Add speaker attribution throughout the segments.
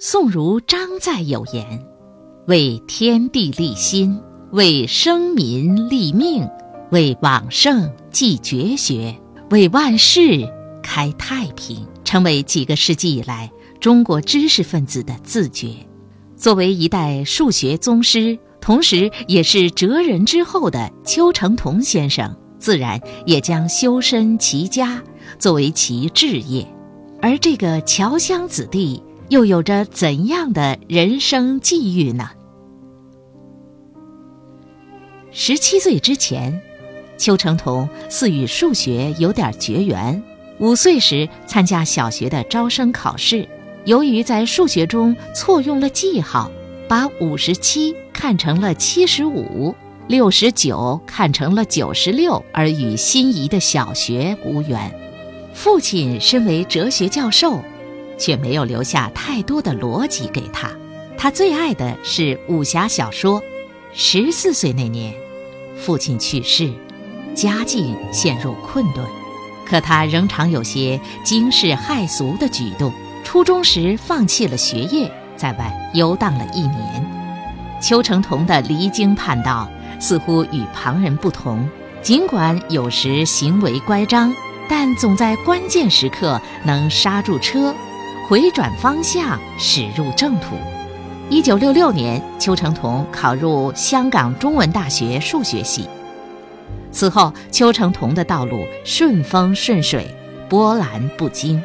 Speaker 1: 宋儒张载有言：“为天地立心，为生民立命，为往圣继绝学，为万世开太平。”成为几个世纪以来中国知识分子的自觉。作为一代数学宗师，同时也是哲人之后的邱成桐先生，自然也将修身齐家作为其志业。而这个侨乡子弟。又有着怎样的人生际遇呢？十七岁之前，邱成桐似与数学有点绝缘。五岁时参加小学的招生考试，由于在数学中错用了记号，把五十七看成了七十五，六十九看成了九十六，而与心仪的小学无缘。父亲身为哲学教授。却没有留下太多的逻辑给他。他最爱的是武侠小说。十四岁那年，父亲去世，家境陷入困顿，可他仍常有些惊世骇俗的举动。初中时放弃了学业，在外游荡了一年。邱成桐的离经叛道似乎与旁人不同，尽管有时行为乖张，但总在关键时刻能刹住车。回转方向，驶入正途。一九六六年，邱成桐考入香港中文大学数学系。此后，邱成桐的道路顺风顺水，波澜不惊。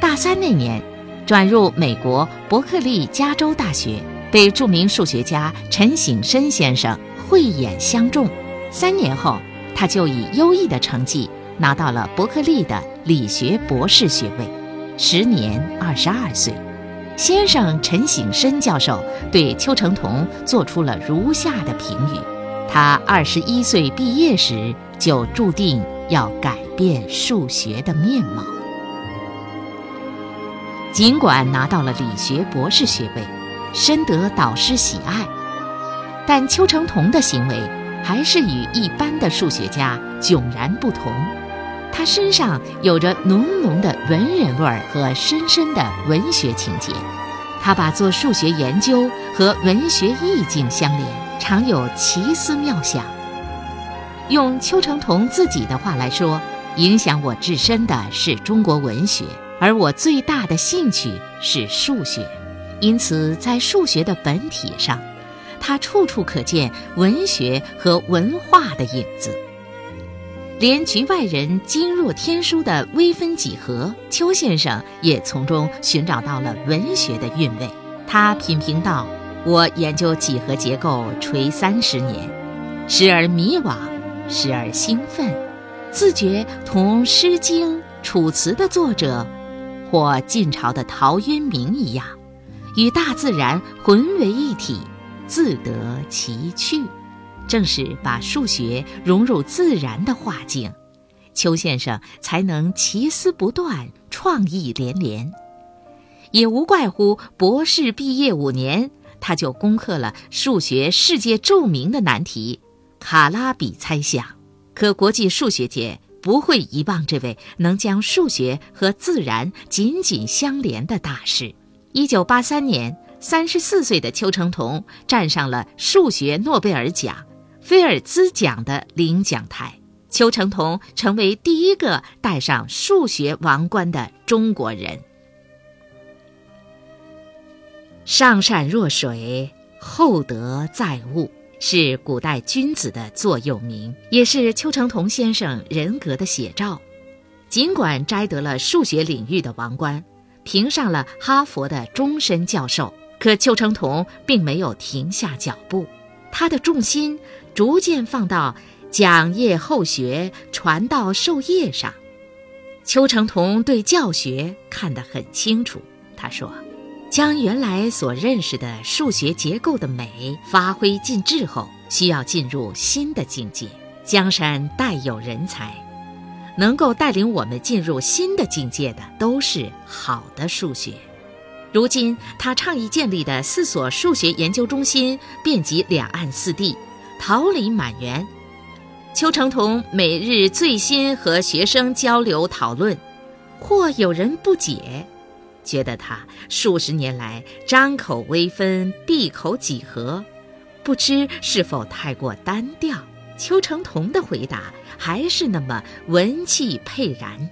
Speaker 1: 大三那年，转入美国伯克利加州大学，被著名数学家陈省身先生慧眼相中。三年后，他就以优异的成绩拿到了伯克利的理学博士学位。时年二十二岁，先生陈省身教授对邱成桐做出了如下的评语：他二十一岁毕业时就注定要改变数学的面貌。尽管拿到了理学博士学位，深得导师喜爱，但邱成桐的行为还是与一般的数学家迥然不同。他身上有着浓浓的文人味儿和深深的文学情节，他把做数学研究和文学意境相连，常有奇思妙想。用邱成桐自己的话来说，影响我至深的是中国文学，而我最大的兴趣是数学，因此在数学的本体上，他处处可见文学和文化的影子。连局外人精若天书的微分几何，邱先生也从中寻找到了文学的韵味。他品评道：“我研究几何结构垂三十年，时而迷惘，时而兴奋，自觉同《诗经》《楚辞》的作者，或晋朝的陶渊明一样，与大自然混为一体，自得其趣。”正是把数学融入自然的画境，邱先生才能奇思不断、创意连连。也无怪乎博士毕业五年，他就攻克了数学世界著名的难题——卡拉比猜想。可国际数学界不会遗忘这位能将数学和自然紧紧相连的大师。一九八三年，三十四岁的邱成桐站上了数学诺贝尔奖。菲尔兹奖的领奖台，邱成桐成为第一个戴上数学王冠的中国人。上善若水，厚德载物，是古代君子的座右铭，也是邱成桐先生人格的写照。尽管摘得了数学领域的王冠，评上了哈佛的终身教授，可邱成桐并没有停下脚步，他的重心。逐渐放到讲业后学、传道授业上。邱成桐对教学看得很清楚。他说：“将原来所认识的数学结构的美发挥尽致后，需要进入新的境界。江山代有人才，能够带领我们进入新的境界的，都是好的数学。如今他倡议建立的四所数学研究中心，遍及两岸四地。”桃李满园，邱成桐每日最新和学生交流讨论，或有人不解，觉得他数十年来张口微分，闭口几何，不知是否太过单调。邱成桐的回答还是那么文气沛然。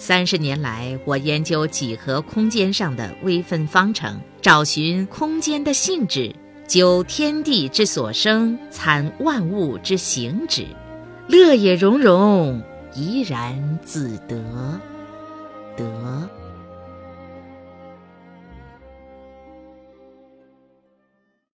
Speaker 1: 三十年来，我研究几何空间上的微分方程，找寻空间的性质，究天地之所生，参万物之行止，乐也融融，怡然自得，得。